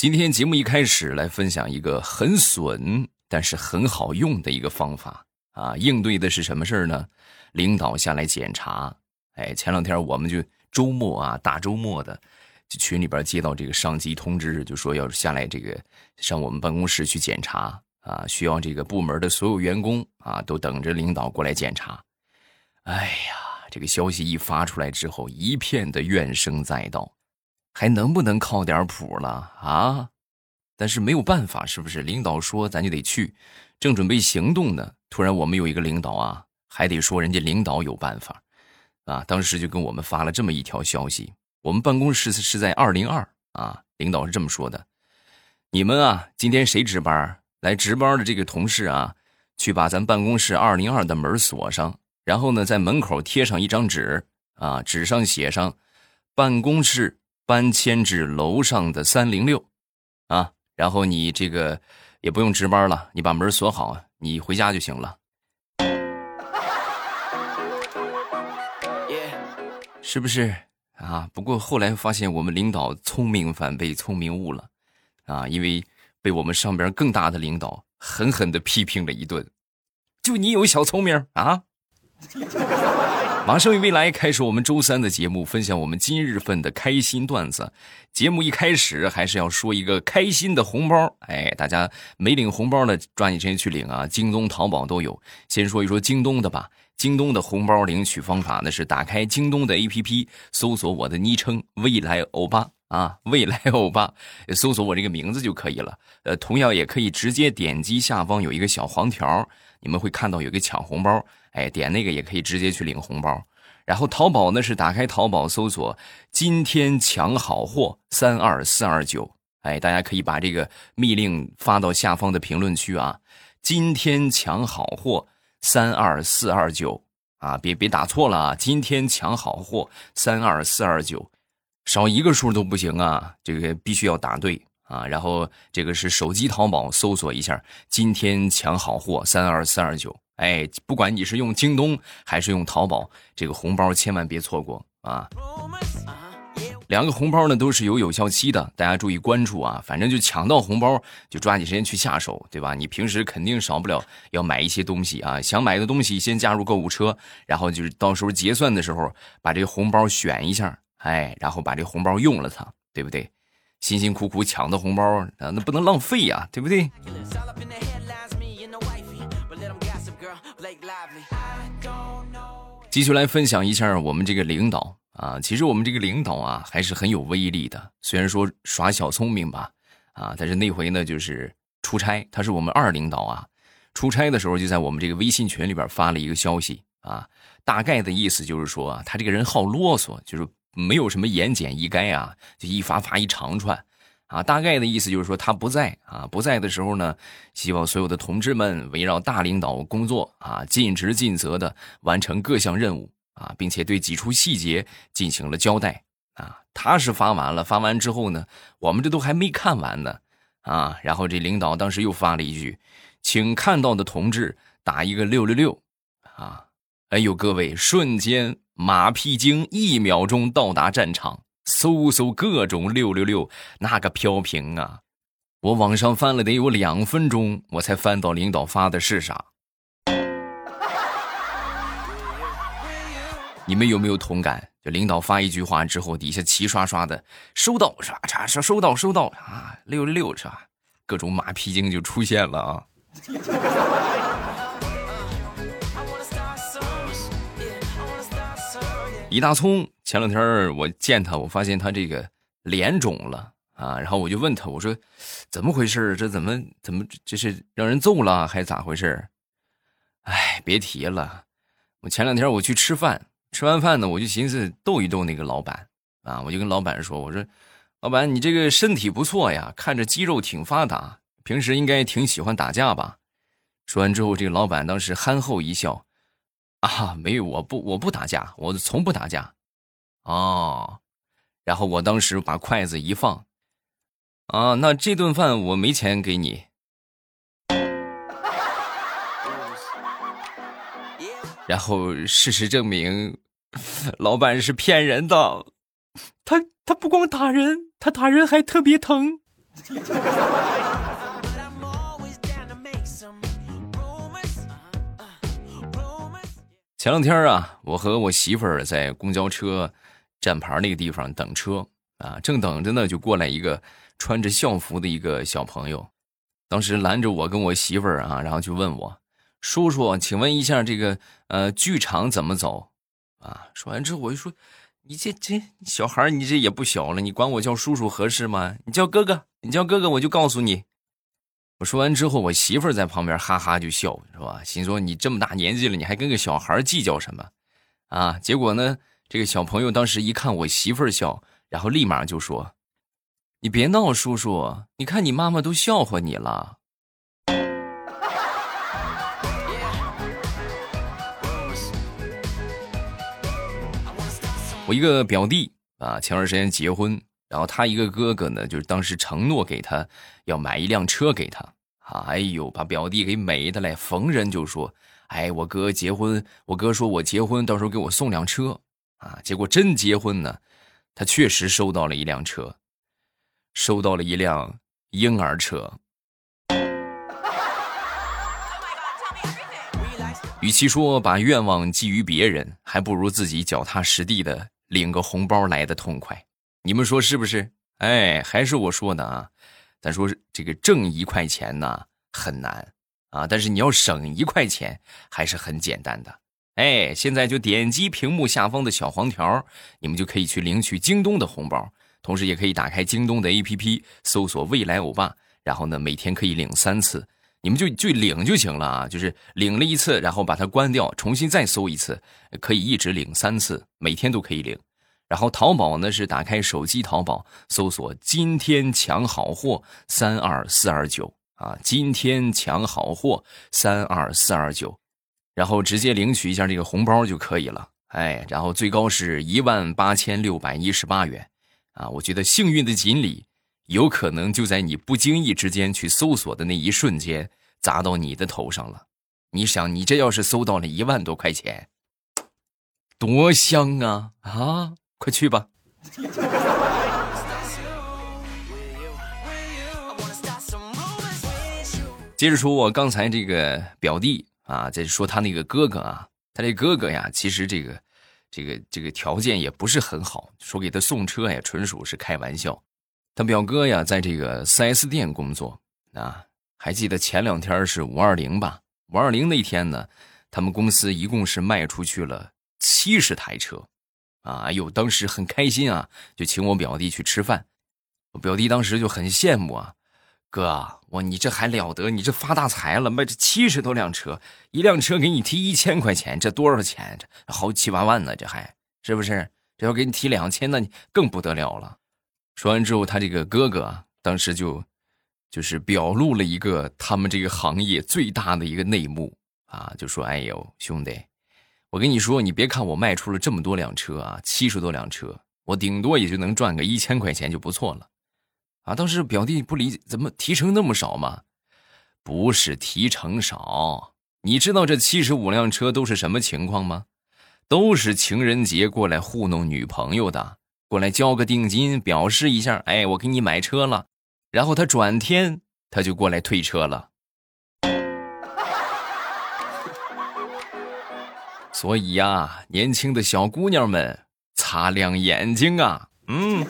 今天节目一开始来分享一个很损但是很好用的一个方法啊，应对的是什么事儿呢？领导下来检查，哎，前两天我们就周末啊，大周末的，群里边接到这个上级通知，就说要下来这个上我们办公室去检查啊，需要这个部门的所有员工啊都等着领导过来检查。哎呀，这个消息一发出来之后，一片的怨声载道，还能不能靠点谱了啊？但是没有办法，是不是？领导说咱就得去，正准备行动呢，突然我们有一个领导啊，还得说人家领导有办法，啊，当时就跟我们发了这么一条消息。我们办公室是在二零二啊，领导是这么说的：你们啊，今天谁值班？来值班的这个同事啊，去把咱办公室二零二的门锁上。然后呢，在门口贴上一张纸啊，纸上写上“办公室搬迁至楼上的三零六”，啊，然后你这个也不用值班了，你把门锁好，你回家就行了，是不是啊？不过后来发现我们领导聪明反被聪明误了，啊，因为被我们上边更大的领导狠狠的批评了一顿，就你有小聪明啊！马上与未来开始我们周三的节目，分享我们今日份的开心段子。节目一开始还是要说一个开心的红包，哎，大家没领红包的抓紧时间去领啊！京东、淘宝都有。先说一说京东的吧，京东的红包领取方法呢是打开京东的 APP，搜索我的昵称“未来欧巴”啊，“未来欧巴”，搜索我这个名字就可以了。呃，同样也可以直接点击下方有一个小黄条，你们会看到有一个抢红包。哎，点那个也可以直接去领红包，然后淘宝呢是打开淘宝搜索“今天抢好货三二四二九”，哎，大家可以把这个密令发到下方的评论区啊，“今天抢好货三二四二九”啊，别别打错了啊，“今天抢好货三二四二九”，少一个数都不行啊，这个必须要答对啊，然后这个是手机淘宝搜索一下“今天抢好货三二四二九”。哎，不管你是用京东还是用淘宝，这个红包千万别错过啊！两个红包呢都是有有效期的，大家注意关注啊！反正就抢到红包就抓紧时间去下手，对吧？你平时肯定少不了要买一些东西啊，想买的东西先加入购物车，然后就是到时候结算的时候把这个红包选一下，哎，然后把这红包用了它，对不对？辛辛苦苦抢的红包啊，那不能浪费呀，对不对？Blake Lively 继续来分享一下我们这个领导啊，其实我们这个领导啊还是很有威力的。虽然说耍小聪明吧，啊，但是那回呢就是出差，他是我们二领导啊。出差的时候就在我们这个微信群里边发了一个消息啊，大概的意思就是说啊，他这个人好啰嗦，就是没有什么言简意赅啊，就一发发一长串。啊，大概的意思就是说他不在啊，不在的时候呢，希望所有的同志们围绕大领导工作啊，尽职尽责的完成各项任务啊，并且对几处细节进行了交代啊。他是发完了，发完之后呢，我们这都还没看完呢啊。然后这领导当时又发了一句，请看到的同志打一个六六六啊。哎呦，各位，瞬间马屁精一秒钟到达战场。搜搜各种六六六，那个飘屏啊！我往上翻了得有两分钟，我才翻到领导发的是啥。你们有没有同感？就领导发一句话之后，底下齐刷刷的收到是吧？啥收收到收到啊？六六六是吧？各种马屁精就出现了啊！李大聪。前两天我见他，我发现他这个脸肿了啊，然后我就问他，我说怎么回事？这怎么怎么这是让人揍了还是咋回事？哎，别提了，我前两天我去吃饭，吃完饭呢，我就寻思逗一逗那个老板啊，我就跟老板说，我说老板你这个身体不错呀，看着肌肉挺发达，平时应该挺喜欢打架吧？说完之后，这个老板当时憨厚一笑，啊，没有，我不我不打架，我从不打架。哦，然后我当时把筷子一放，啊，那这顿饭我没钱给你。然后事实证明，老板是骗人的，他他不光打人，他打人还特别疼。前两天啊，我和我媳妇儿在公交车站牌那个地方等车啊，正等着呢，就过来一个穿着校服的一个小朋友，当时拦着我跟我媳妇儿啊，然后就问我：“叔叔，请问一下这个呃剧场怎么走？”啊，说完之后我就说：“你这这小孩你这也不小了，你管我叫叔叔合适吗？你叫哥哥，你叫哥哥，我就告诉你。”我说完之后，我媳妇儿在旁边哈哈就笑，是吧？心说你这么大年纪了，你还跟个小孩计较什么？啊！结果呢，这个小朋友当时一看我媳妇儿笑，然后立马就说：“你别闹，叔叔，你看你妈妈都笑话你了。”我一个表弟啊，前段时间结婚。然后他一个哥哥呢，就是当时承诺给他要买一辆车给他啊，哎呦，把表弟给美的嘞，逢人就说：“哎，我哥结婚，我哥说我结婚，到时候给我送辆车啊。”结果真结婚呢，他确实收到了一辆车，收到了一辆婴儿车。与其说把愿望寄于别人，还不如自己脚踏实地的领个红包来的痛快。你们说是不是？哎，还是我说的啊？咱说这个挣一块钱呢很难啊，但是你要省一块钱还是很简单的。哎，现在就点击屏幕下方的小黄条，你们就可以去领取京东的红包，同时也可以打开京东的 APP，搜索“未来欧巴”，然后呢每天可以领三次，你们就就领就行了啊，就是领了一次，然后把它关掉，重新再搜一次，可以一直领三次，每天都可以领。然后淘宝呢是打开手机淘宝，搜索“今天抢好货三二四二九”啊，“今天抢好货三二四二九”，然后直接领取一下这个红包就可以了。哎，然后最高是一万八千六百一十八元，啊，我觉得幸运的锦鲤有可能就在你不经意之间去搜索的那一瞬间砸到你的头上了。你想，你这要是搜到了一万多块钱，多香啊啊！快去吧！接着说，我刚才这个表弟啊，在说他那个哥哥啊，他这哥哥呀，其实这个这个这个条件也不是很好，说给他送车呀，纯属是开玩笑。他表哥呀，在这个 4S 店工作啊，还记得前两天是五二零吧？五二零那天呢，他们公司一共是卖出去了七十台车。啊，哎呦，当时很开心啊，就请我表弟去吃饭。我表弟当时就很羡慕啊，哥，我你这还了得？你这发大财了，卖这七十多辆车，一辆车给你提一千块钱，这多少钱？这好七八万呢，这还是不是？这要给你提两千，那你更不得了了。说完之后，他这个哥哥啊，当时就就是表露了一个他们这个行业最大的一个内幕啊，就说：“哎呦，兄弟。”我跟你说，你别看我卖出了这么多辆车啊，七十多辆车，我顶多也就能赚个一千块钱就不错了，啊！当时表弟不理解，怎么提成那么少吗？不是提成少，你知道这七十五辆车都是什么情况吗？都是情人节过来糊弄女朋友的，过来交个定金，表示一下，哎，我给你买车了，然后他转天他就过来退车了。所以呀，年轻的小姑娘们，擦亮眼睛啊！嗯。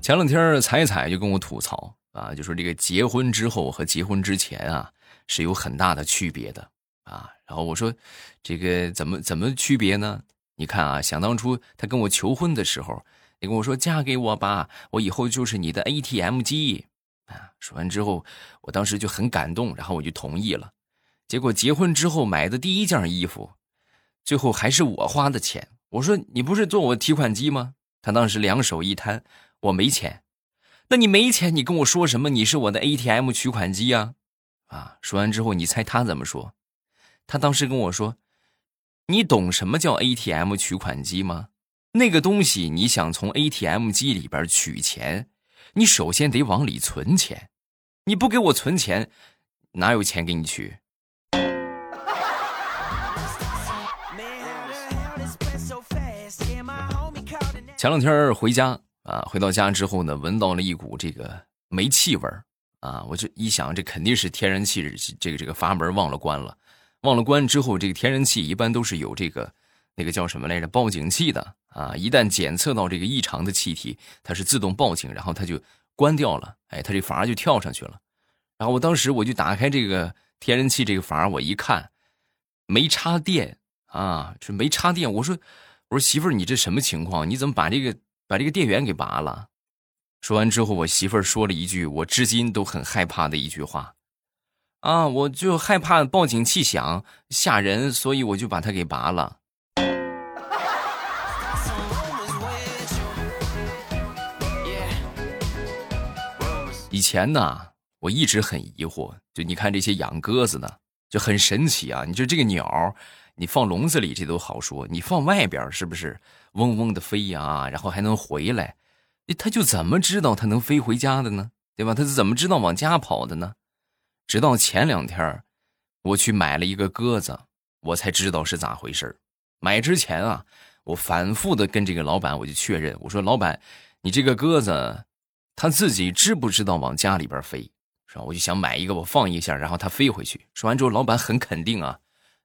前两天彩彩就跟我吐槽啊，就说这个结婚之后和结婚之前啊是有很大的区别的啊。然后我说，这个怎么怎么区别呢？你看啊，想当初他跟我求婚的时候，你跟我说嫁给我吧，我以后就是你的 ATM 机。啊说完之后，我当时就很感动，然后我就同意了。结果结婚之后买的第一件衣服，最后还是我花的钱。我说：“你不是做我提款机吗？”他当时两手一摊：“我没钱。”那你没钱，你跟我说什么？你是我的 ATM 取款机呀？啊！说完之后，你猜他怎么说？他当时跟我说：“你懂什么叫 ATM 取款机吗？那个东西，你想从 ATM 机里边取钱。”你首先得往里存钱，你不给我存钱，哪有钱给你取？前两天回家啊，回到家之后呢，闻到了一股这个煤气味儿啊，我就一想，这肯定是天然气这个这个阀门忘了关了。忘了关之后，这个天然气一般都是有这个那个叫什么来着报警器的啊，一旦检测到这个异常的气体，它是自动报警，然后它就关掉了，哎，它这阀就跳上去了。然后我当时我就打开这个天然气这个阀，我一看没插电啊，这没插电。我说我说媳妇儿，你这什么情况？你怎么把这个把这个电源给拔了？说完之后，我媳妇儿说了一句我至今都很害怕的一句话。啊，我就害怕报警器响吓人，所以我就把它给拔了。前呢，我一直很疑惑，就你看这些养鸽子的就很神奇啊。你说这个鸟，你放笼子里这都好说，你放外边是不是嗡嗡的飞呀？然后还能回来，它就怎么知道它能飞回家的呢？对吧？它怎么知道往家跑的呢？直到前两天，我去买了一个鸽子，我才知道是咋回事买之前啊，我反复的跟这个老板我就确认，我说老板，你这个鸽子，他自己知不知道往家里边飞？是吧？我就想买一个，我放一下，然后它飞回去。说完之后，老板很肯定啊，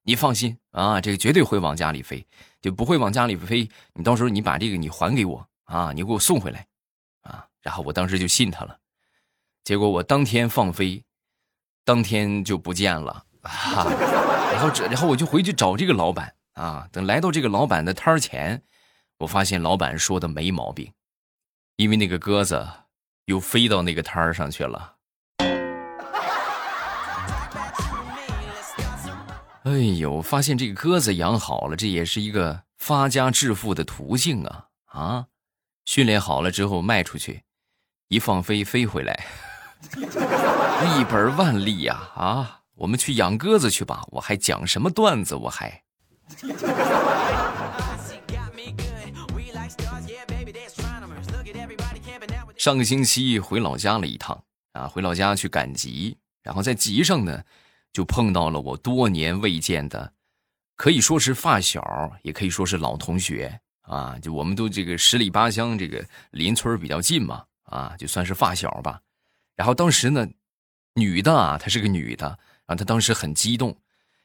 你放心啊，这个绝对会往家里飞，就不会往家里飞。你到时候你把这个你还给我啊，你给我送回来啊。然后我当时就信他了，结果我当天放飞。当天就不见了，啊，然后这，然后我就回去找这个老板啊。等来到这个老板的摊儿前，我发现老板说的没毛病，因为那个鸽子又飞到那个摊儿上去了。哎呦，发现这个鸽子养好了，这也是一个发家致富的途径啊啊！训练好了之后卖出去，一放飞飞回来。一本万利呀！啊，我们去养鸽子去吧！我还讲什么段子？我还。上个星期回老家了一趟啊，回老家去赶集，然后在集上呢，就碰到了我多年未见的，可以说是发小，也可以说是老同学啊。就我们都这个十里八乡，这个邻村比较近嘛，啊，就算是发小吧。然后当时呢，女的啊，她是个女的，然后她当时很激动，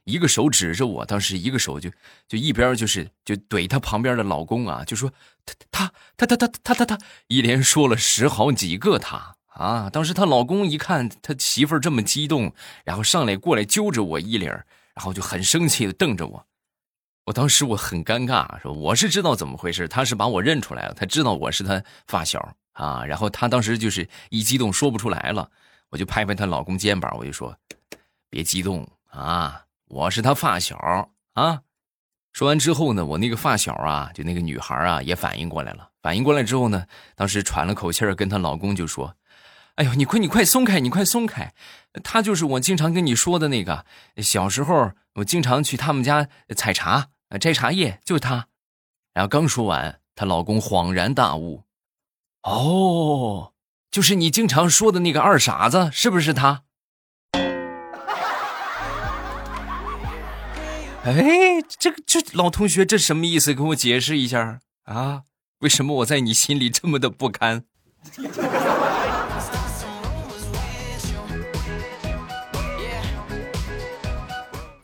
一个手指着我，当时一个手就就一边就是就怼她旁边的老公啊，就说他他他他他他他他，一连说了十好几个他啊。当时她老公一看他媳妇儿这么激动，然后上来过来揪着我衣领，然后就很生气的瞪着我。我当时我很尴尬，说我是知道怎么回事，他是把我认出来了，他知道我是他发小。啊，然后她当时就是一激动说不出来了，我就拍拍她老公肩膀，我就说：“别激动啊，我是她发小啊。”说完之后呢，我那个发小啊，就那个女孩啊，也反应过来了。反应过来之后呢，当时喘了口气，跟她老公就说：“哎呦，你快你快松开，你快松开，他就是我经常跟你说的那个，小时候我经常去他们家采茶、摘茶叶，就是他。”然后刚说完，她老公恍然大悟。哦，就是你经常说的那个二傻子，是不是他？哎，这个这老同学，这什么意思？跟我解释一下啊！为什么我在你心里这么的不堪？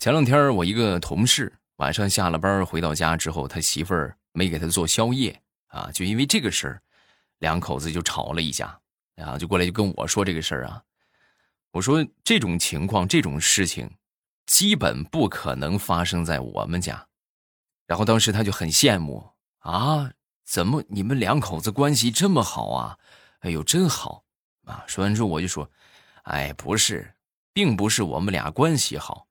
前两天我一个同事晚上下了班回到家之后，他媳妇儿没给他做宵夜啊，就因为这个事儿。两口子就吵了一架，然后就过来就跟我说这个事儿啊。我说这种情况这种事情，基本不可能发生在我们家。然后当时他就很羡慕啊，怎么你们两口子关系这么好啊？哎呦，真好啊！说完之后我就说，哎，不是，并不是我们俩关系好，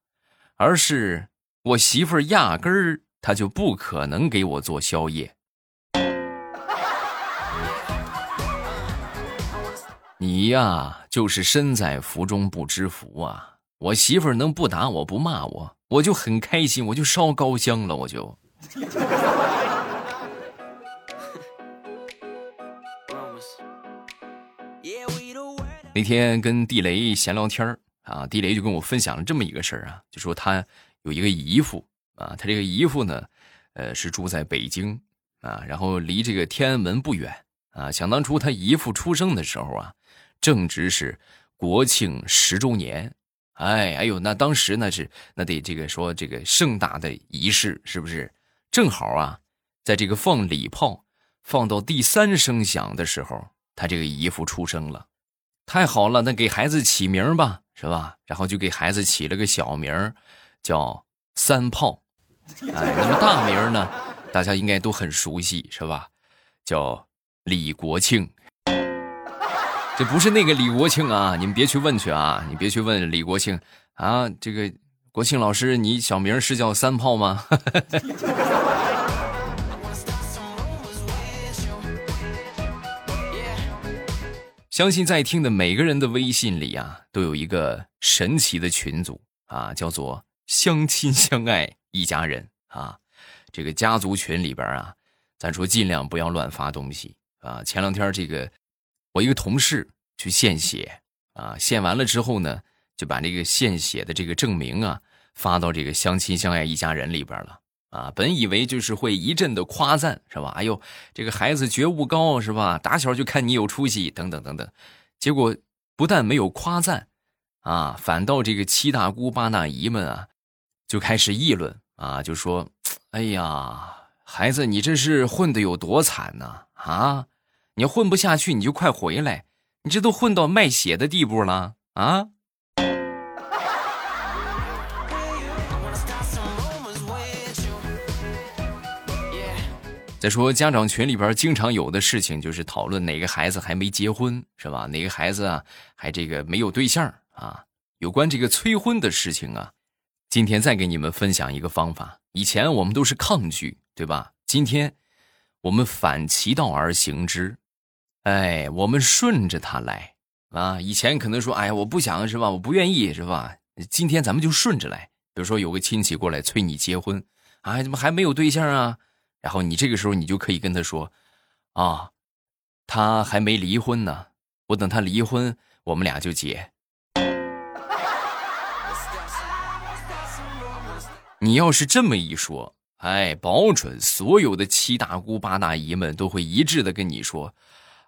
而是我媳妇儿压根儿她就不可能给我做宵夜。你呀，就是身在福中不知福啊！我媳妇儿能不打我不骂我，我就很开心，我就烧高香了，我就。那天跟地雷闲聊天啊，地雷就跟我分享了这么一个事儿啊，就说他有一个姨父啊，他这个姨父呢，呃，是住在北京啊，然后离这个天安门不远啊。想当初他姨父出生的时候啊，正值是国庆十周年，哎，哎呦，那当时那是那得这个说这个盛大的仪式，是不是？正好啊，在这个放礼炮放到第三声响的时候，他这个姨父出生了，太好了，那给孩子起名吧，是吧？然后就给孩子起了个小名叫三炮。哎，那么大名呢？大家应该都很熟悉，是吧？叫李国庆。这不是那个李国庆啊，你们别去问去啊，你别去问李国庆啊。这个国庆老师，你小名是叫三炮吗？相信在听的每个人的微信里啊，都有一个神奇的群组啊，叫做相亲相爱一家人啊。这个家族群里边啊，咱说尽量不要乱发东西啊。前两天这个我一个同事去献血啊，献完了之后呢，就把这个献血的这个证明啊发到这个相亲相爱一家人里边了啊。本以为就是会一阵的夸赞是吧？哎呦，这个孩子觉悟高是吧？打小就看你有出息等等等等。结果不但没有夸赞啊，反倒这个七大姑八大姨们啊就开始议论啊，就说。哎呀，孩子，你这是混的有多惨呢？啊，你混不下去，你就快回来！你这都混到卖血的地步了啊！再说家长群里边经常有的事情，就是讨论哪个孩子还没结婚，是吧？哪个孩子啊还这个没有对象啊？有关这个催婚的事情啊，今天再给你们分享一个方法。以前我们都是抗拒，对吧？今天我们反其道而行之，哎，我们顺着他来啊！以前可能说，哎呀，我不想是吧？我不愿意是吧？今天咱们就顺着来。比如说有个亲戚过来催你结婚，啊，怎么还没有对象啊？然后你这个时候你就可以跟他说，啊，他还没离婚呢，我等他离婚，我们俩就结。你要是这么一说，哎，保准所有的七大姑八大姨们都会一致的跟你说：“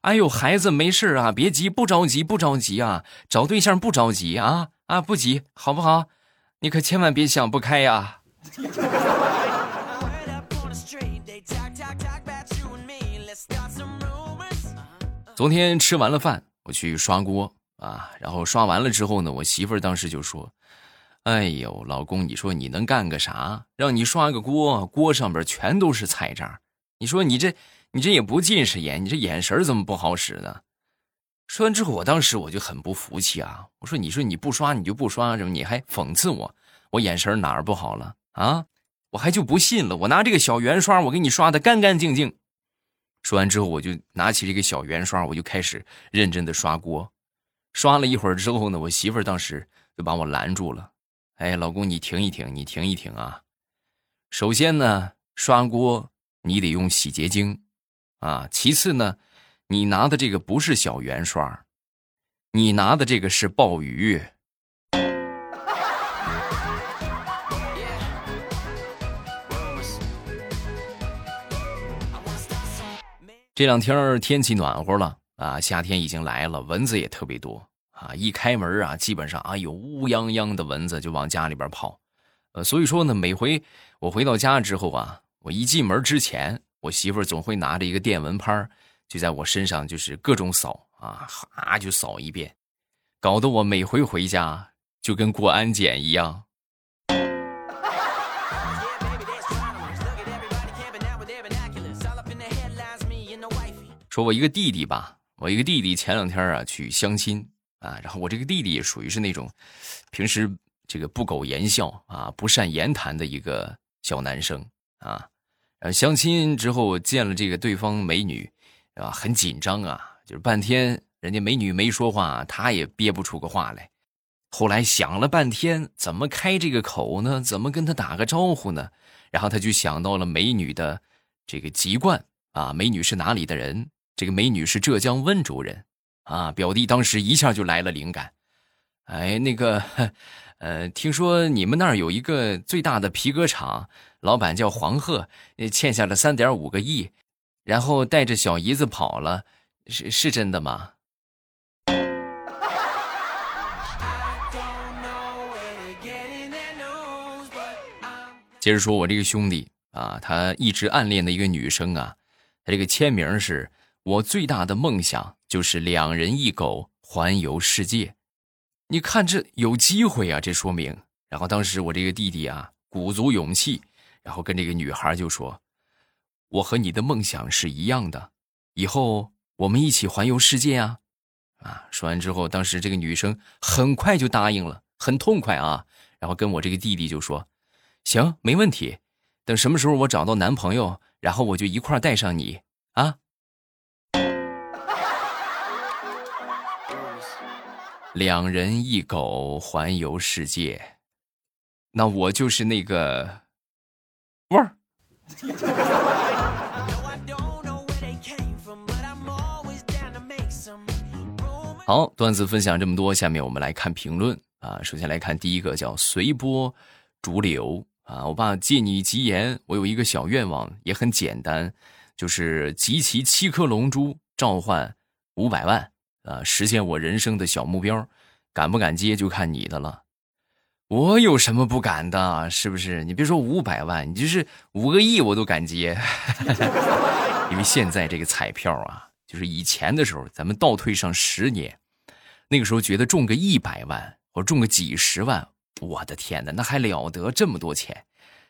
哎呦，孩子没事啊，别急，不着急，不着急啊，找对象不着急啊，啊，不急，好不好？你可千万别想不开呀。”昨天吃完了饭，我去刷锅啊，然后刷完了之后呢，我媳妇儿当时就说。哎呦，老公，你说你能干个啥？让你刷个锅，锅上边全都是菜渣。你说你这，你这也不近视眼，你这眼神怎么不好使呢？说完之后，我当时我就很不服气啊！我说，你说你不刷你就不刷，什么你还讽刺我？我眼神哪儿不好了啊？我还就不信了，我拿这个小圆刷，我给你刷的干干净净。说完之后，我就拿起这个小圆刷，我就开始认真的刷锅。刷了一会儿之后呢，我媳妇儿当时就把我拦住了。哎，老公，你停一停，你停一停啊！首先呢，刷锅你得用洗洁精，啊，其次呢，你拿的这个不是小圆刷，你拿的这个是鲍鱼。这两天天气暖和了啊，夏天已经来了，蚊子也特别多。啊！一开门啊，基本上啊有乌泱泱的蚊子就往家里边跑，呃，所以说呢，每回我回到家之后啊，我一进门之前，我媳妇儿总会拿着一个电蚊拍，就在我身上就是各种扫啊，哈就扫一遍，搞得我每回回家就跟过安检一样。说我一个弟弟吧，我一个弟弟前两天啊去相亲。啊，然后我这个弟弟也属于是那种，平时这个不苟言笑啊，不善言谈的一个小男生啊。呃，相亲之后见了这个对方美女，啊，很紧张啊，就是半天人家美女没说话，他也憋不出个话来。后来想了半天，怎么开这个口呢？怎么跟他打个招呼呢？然后他就想到了美女的这个籍贯啊，美女是哪里的人？这个美女是浙江温州人。啊，表弟当时一下就来了灵感，哎，那个，呃，听说你们那儿有一个最大的皮革厂，老板叫黄鹤，欠下了三点五个亿，然后带着小姨子跑了，是是真的吗？接着说，我这个兄弟啊，他一直暗恋的一个女生啊，他这个签名是我最大的梦想就是两人一狗环游世界。你看这有机会啊，这说明。然后当时我这个弟弟啊，鼓足勇气，然后跟这个女孩就说：“我和你的梦想是一样的，以后我们一起环游世界啊！”啊，说完之后，当时这个女生很快就答应了，很痛快啊。然后跟我这个弟弟就说。行，没问题。等什么时候我找到男朋友，然后我就一块带上你啊。两人一狗环游世界，那我就是那个味儿。好，段子分享这么多，下面我们来看评论啊。首先来看第一个，叫随波逐流。啊，我爸借你吉言，我有一个小愿望，也很简单，就是集齐七颗龙珠，召唤五百万，啊，实现我人生的小目标，敢不敢接就看你的了。我有什么不敢的？是不是？你别说五百万，你就是五个亿我都敢接，因为现在这个彩票啊，就是以前的时候，咱们倒退上十年，那个时候觉得中个一百万或中个几十万。我的天哪，那还了得这么多钱！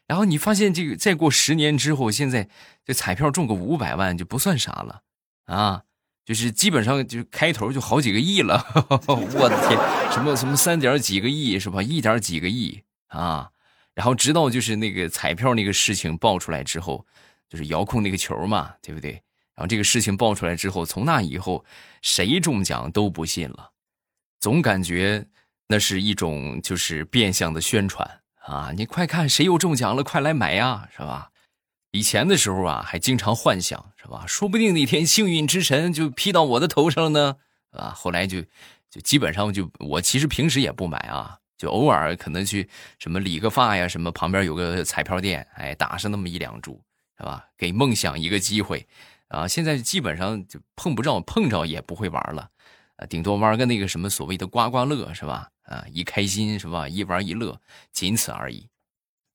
然后你发现这个，再过十年之后，现在这彩票中个五百万就不算啥了啊，就是基本上就开头就好几个亿了。我的天，什么什么三点几个亿是吧？一点几个亿啊！然后直到就是那个彩票那个事情爆出来之后，就是遥控那个球嘛，对不对？然后这个事情爆出来之后，从那以后谁中奖都不信了，总感觉。那是一种就是变相的宣传啊！你快看，谁又中奖了，快来买呀，是吧？以前的时候啊，还经常幻想，是吧？说不定那天幸运之神就劈到我的头上了呢，啊！后来就就基本上就我其实平时也不买啊，就偶尔可能去什么理个发呀，什么旁边有个彩票店，哎，打上那么一两注，是吧？给梦想一个机会啊！现在基本上就碰不着，碰着也不会玩了，啊，顶多玩个那个什么所谓的刮刮乐，是吧？啊，一开心是吧？一玩一乐，仅此而已。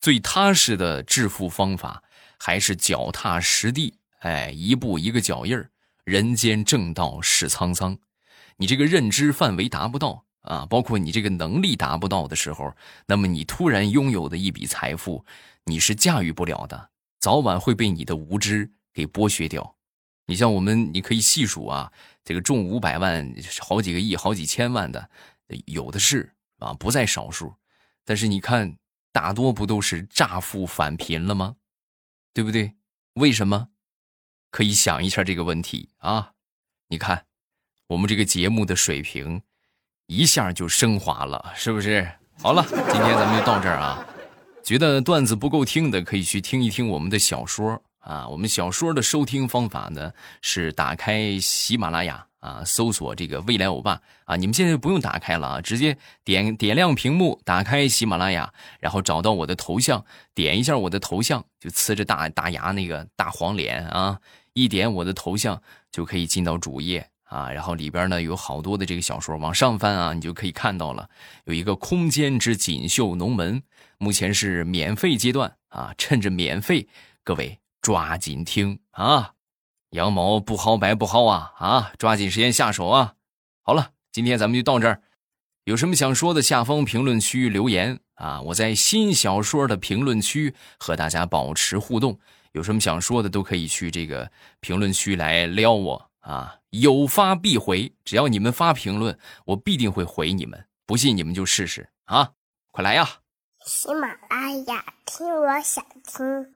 最踏实的致富方法还是脚踏实地，哎，一步一个脚印儿。人间正道是沧桑，你这个认知范围达不到啊，包括你这个能力达不到的时候，那么你突然拥有的一笔财富，你是驾驭不了的，早晚会被你的无知给剥削掉。你像我们，你可以细数啊，这个中五百万、好几个亿、好几千万的。有的是啊，不在少数，但是你看，大多不都是乍富反贫了吗？对不对？为什么？可以想一下这个问题啊！你看，我们这个节目的水平一下就升华了，是不是？好了，今天咱们就到这儿啊。觉得段子不够听的，可以去听一听我们的小说啊。我们小说的收听方法呢，是打开喜马拉雅。啊，搜索这个未来欧巴啊！你们现在不用打开了啊，直接点点亮屏幕，打开喜马拉雅，然后找到我的头像，点一下我的头像，就呲着大大牙那个大黄脸啊，一点我的头像就可以进到主页啊。然后里边呢有好多的这个小说，往上翻啊，你就可以看到了，有一个空间之锦绣龙门，目前是免费阶段啊，趁着免费，各位抓紧听啊！羊毛不薅白不薅啊啊！抓紧时间下手啊！好了，今天咱们就到这儿。有什么想说的，下方评论区留言啊！我在新小说的评论区和大家保持互动。有什么想说的，都可以去这个评论区来撩我啊！有发必回，只要你们发评论，我必定会回你们。不信你们就试试啊！快来呀！喜马拉雅听，我想听。